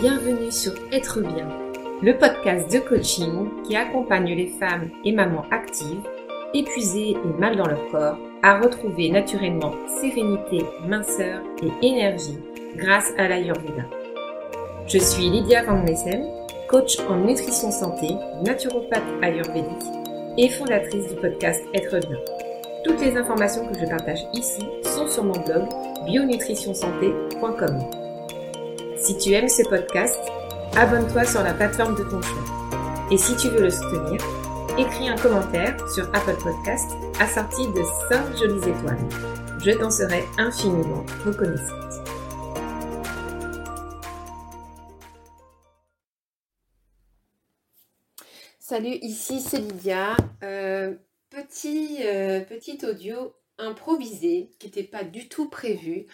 bienvenue sur Être bien, le podcast de coaching qui accompagne les femmes et mamans actives, épuisées et mal dans leur corps, à retrouver naturellement sérénité, minceur et énergie grâce à l'Ayurveda. Je suis Lydia Van Nessen, coach en nutrition santé, naturopathe ayurvédique et fondatrice du podcast Être bien. Toutes les informations que je partage ici sont sur mon blog bionutritionsanté.com. Si tu aimes ce podcast, abonne-toi sur la plateforme de ton choix. Et si tu veux le soutenir, écris un commentaire sur Apple Podcast assorti de 5 jolies étoiles. Je t'en serai infiniment reconnaissante. Salut, ici c'est Lydia. Euh, petit, euh, petit audio improvisé qui n'était pas du tout prévu.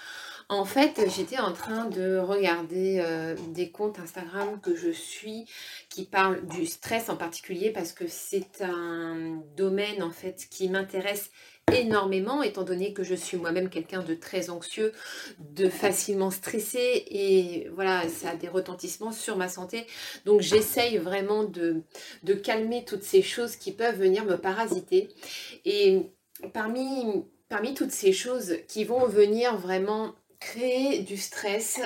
En fait, j'étais en train de regarder euh, des comptes Instagram que je suis qui parlent du stress en particulier parce que c'est un domaine en fait qui m'intéresse énormément étant donné que je suis moi-même quelqu'un de très anxieux, de facilement stressé et voilà, ça a des retentissements sur ma santé. Donc j'essaye vraiment de, de calmer toutes ces choses qui peuvent venir me parasiter. Et parmi, toutes ces choses qui vont venir vraiment créer du stress,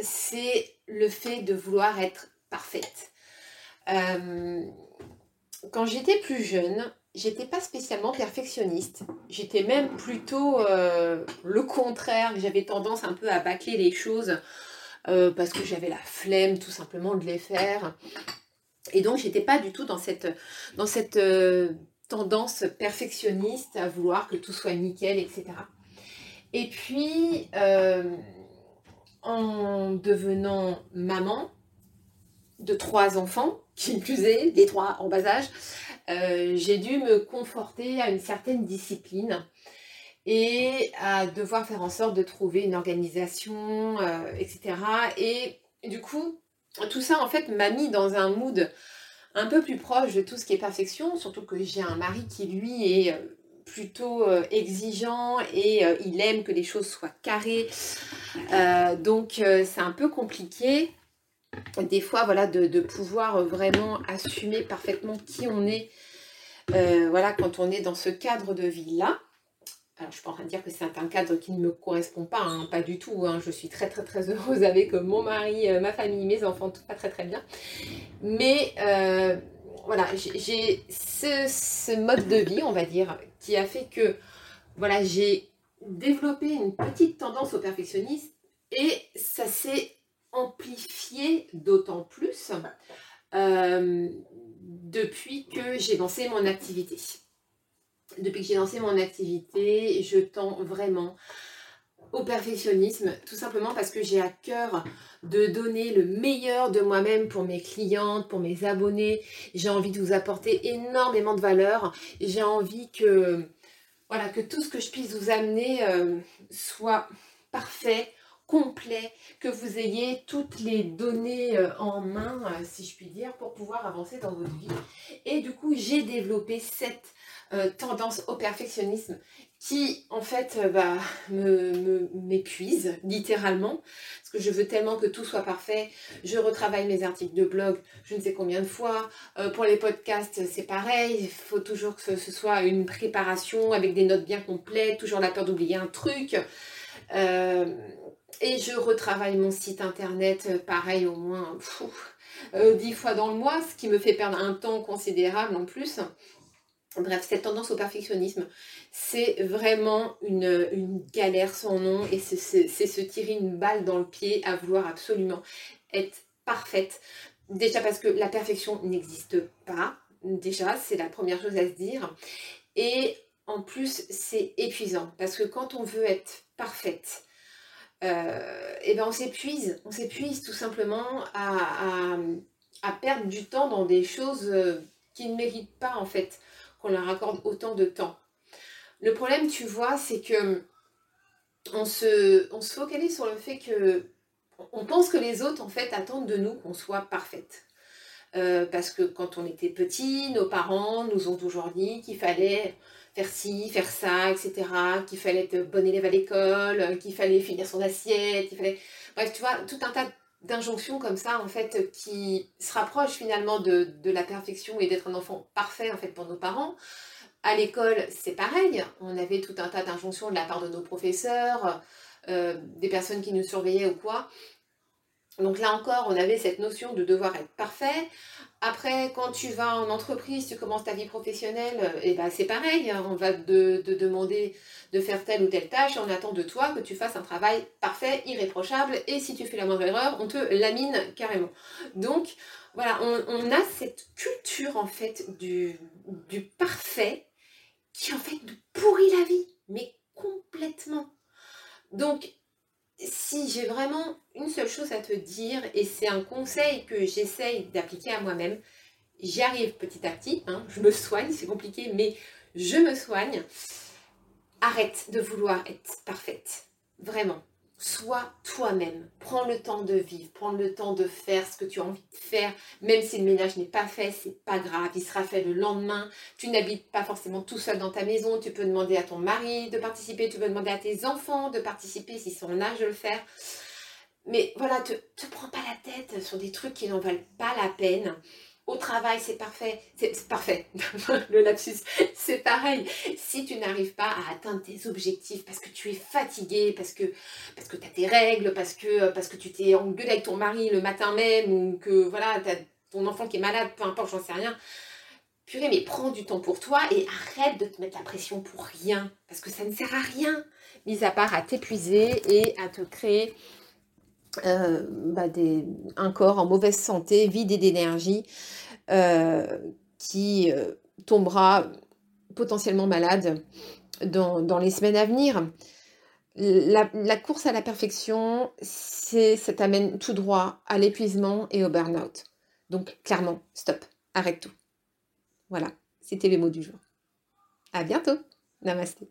c'est le fait de vouloir être parfaite. Euh, quand j'étais plus jeune, j'étais pas spécialement perfectionniste. J'étais même plutôt euh, le contraire. J'avais tendance un peu à bâcler les choses euh, parce que j'avais la flemme tout simplement de les faire. Et donc j'étais pas du tout dans cette tendance perfectionniste à vouloir que tout soit nickel, etc. Et puis, euh, en devenant maman de trois enfants, qui plus est, des trois en bas âge, euh, j'ai dû me conforter à une certaine discipline et à devoir faire en sorte de trouver une organisation, euh, etc. Et du coup, tout ça, en fait, m'a mis dans un mood un peu plus proche de tout ce qui est perfection, surtout que j'ai un mari qui, lui, est plutôt euh, exigeant et euh, il aime que les choses soient carrées. Euh, donc c'est un peu compliqué des fois voilà de, pouvoir vraiment assumer parfaitement qui on est voilà quand on est dans ce cadre de vie là. Alors, je suis pas en train de dire que c'est un cadre qui ne me correspond pas, hein, pas du tout. Hein. je suis très très très heureuse avec mon mari, ma famille, mes enfants, tout pas très très bien. Mais voilà, j'ai ce, mode de vie, on va dire, qui a fait que voilà, j'ai développé une petite tendance au perfectionnisme et ça s'est amplifié d'autant plus euh, depuis que j'ai lancé mon activité. Depuis que j'ai lancé mon activité, je tends vraiment au perfectionnisme, tout simplement parce que j'ai à cœur de donner le meilleur de moi-même pour mes clientes, pour mes abonnés. J'ai envie de vous apporter énormément de valeur. J'ai envie que, voilà, que tout ce que je puisse vous amener euh, soit parfait, complet, que vous ayez toutes les données euh, en main, euh, si je puis dire, pour pouvoir avancer dans votre vie. Et du coup, j'ai développé cette tendance au perfectionnisme qui en fait euh, bah, me m'épuise littéralement parce que je veux tellement que tout soit parfait. Je retravaille mes articles de blog je ne sais combien de fois. Euh, pour les podcasts, c'est pareil. Il faut toujours que ce, soit une préparation avec des notes bien complètes, toujours la peur d'oublier un truc. Euh, et je retravaille mon site internet, pareil, au moins dix fois dans le mois, ce qui me fait perdre un temps considérable en plus. Bref, cette tendance au perfectionnisme, c'est vraiment une, galère sans nom et c'est se tirer une balle dans le pied à vouloir absolument être parfaite. Déjà parce que la perfection n'existe pas. Déjà, c'est la première chose à se dire. Et en plus, c'est épuisant parce que quand on veut être parfaite, euh, et eh ben on s'épuise. On s'épuise tout simplement à, perdre du temps dans des choses euh, qui ne méritent pas en fait qu'on leur accorde autant de temps. Le problème, tu vois, c'est que on se, on se focalise sur le fait que on pense que les autres, en fait, attendent de nous qu'on soit parfaite. Euh, parce que quand on était petit, nos parents nous ont toujours dit qu'il fallait faire ci, faire ça, etc. Qu'il fallait être bon élève à l'école, qu'il fallait finir son assiette, qu'il fallait... Bref, tu vois, tout un tas d'injonctions comme ça, en fait, qui se rapprochent finalement de, de la perfection et d'être un enfant parfait, en fait, pour nos parents. À l'école, c'est pareil. On avait tout un tas d'injonctions de la part de nos professeurs, euh, des personnes qui nous surveillaient ou quoi. Donc là encore, on avait cette notion de devoir être parfait. Après, quand tu vas en entreprise, tu commences ta vie professionnelle, et eh ben c'est pareil, hein. on va te, demander de faire telle ou telle tâche, on attend de toi que tu fasses un travail parfait, irréprochable, et si tu fais la moindre erreur, on te lamine carrément. Donc voilà, on, a cette culture en fait du, du parfait qui en fait nous pourrit la vie, mais complètement. Donc si j'ai vraiment une seule chose à te dire, et c'est un conseil que j'essaye d'appliquer à moi-même, j'y arrive petit à petit, hein, je me soigne, c'est compliqué, mais je me soigne. Arrête de vouloir être parfaite, vraiment sois toi-même. Prends le temps de vivre, prends le temps de faire ce que tu as envie de faire. Même si le ménage n'est pas fait, c'est pas grave, il sera fait le lendemain. Tu n'habites pas forcément tout seul dans ta maison, tu peux demander à ton mari de participer, tu peux demander à tes enfants de participer s'ils sont en âge de le faire. Mais voilà, te, te prends pas la tête sur des trucs qui n'en valent pas la peine au travail, c'est parfait. C'est parfait. le lapsus, c'est pareil. Si tu n'arrives pas à atteindre tes objectifs parce que tu es fatigué, parce que, tu as tes règles, parce que, parce que tu t'es engueulé avec ton mari le matin même, ou que voilà, tu as ton enfant qui est malade, peu importe, j'en sais rien. Purée, mais prends du temps pour toi et arrête de te mettre la pression pour rien. Parce que ça ne sert à rien, mis à part à t'épuiser et à te créer euh, bah, un corps en mauvaise santé, vide d'énergie, euh, qui euh, tombera potentiellement malade dans, les semaines à venir. La, course à la perfection, ça t'amène tout droit à l'épuisement et au burn-out. Donc clairement, stop, arrête tout. Voilà, c'était les mots du jour. À bientôt. Namasté.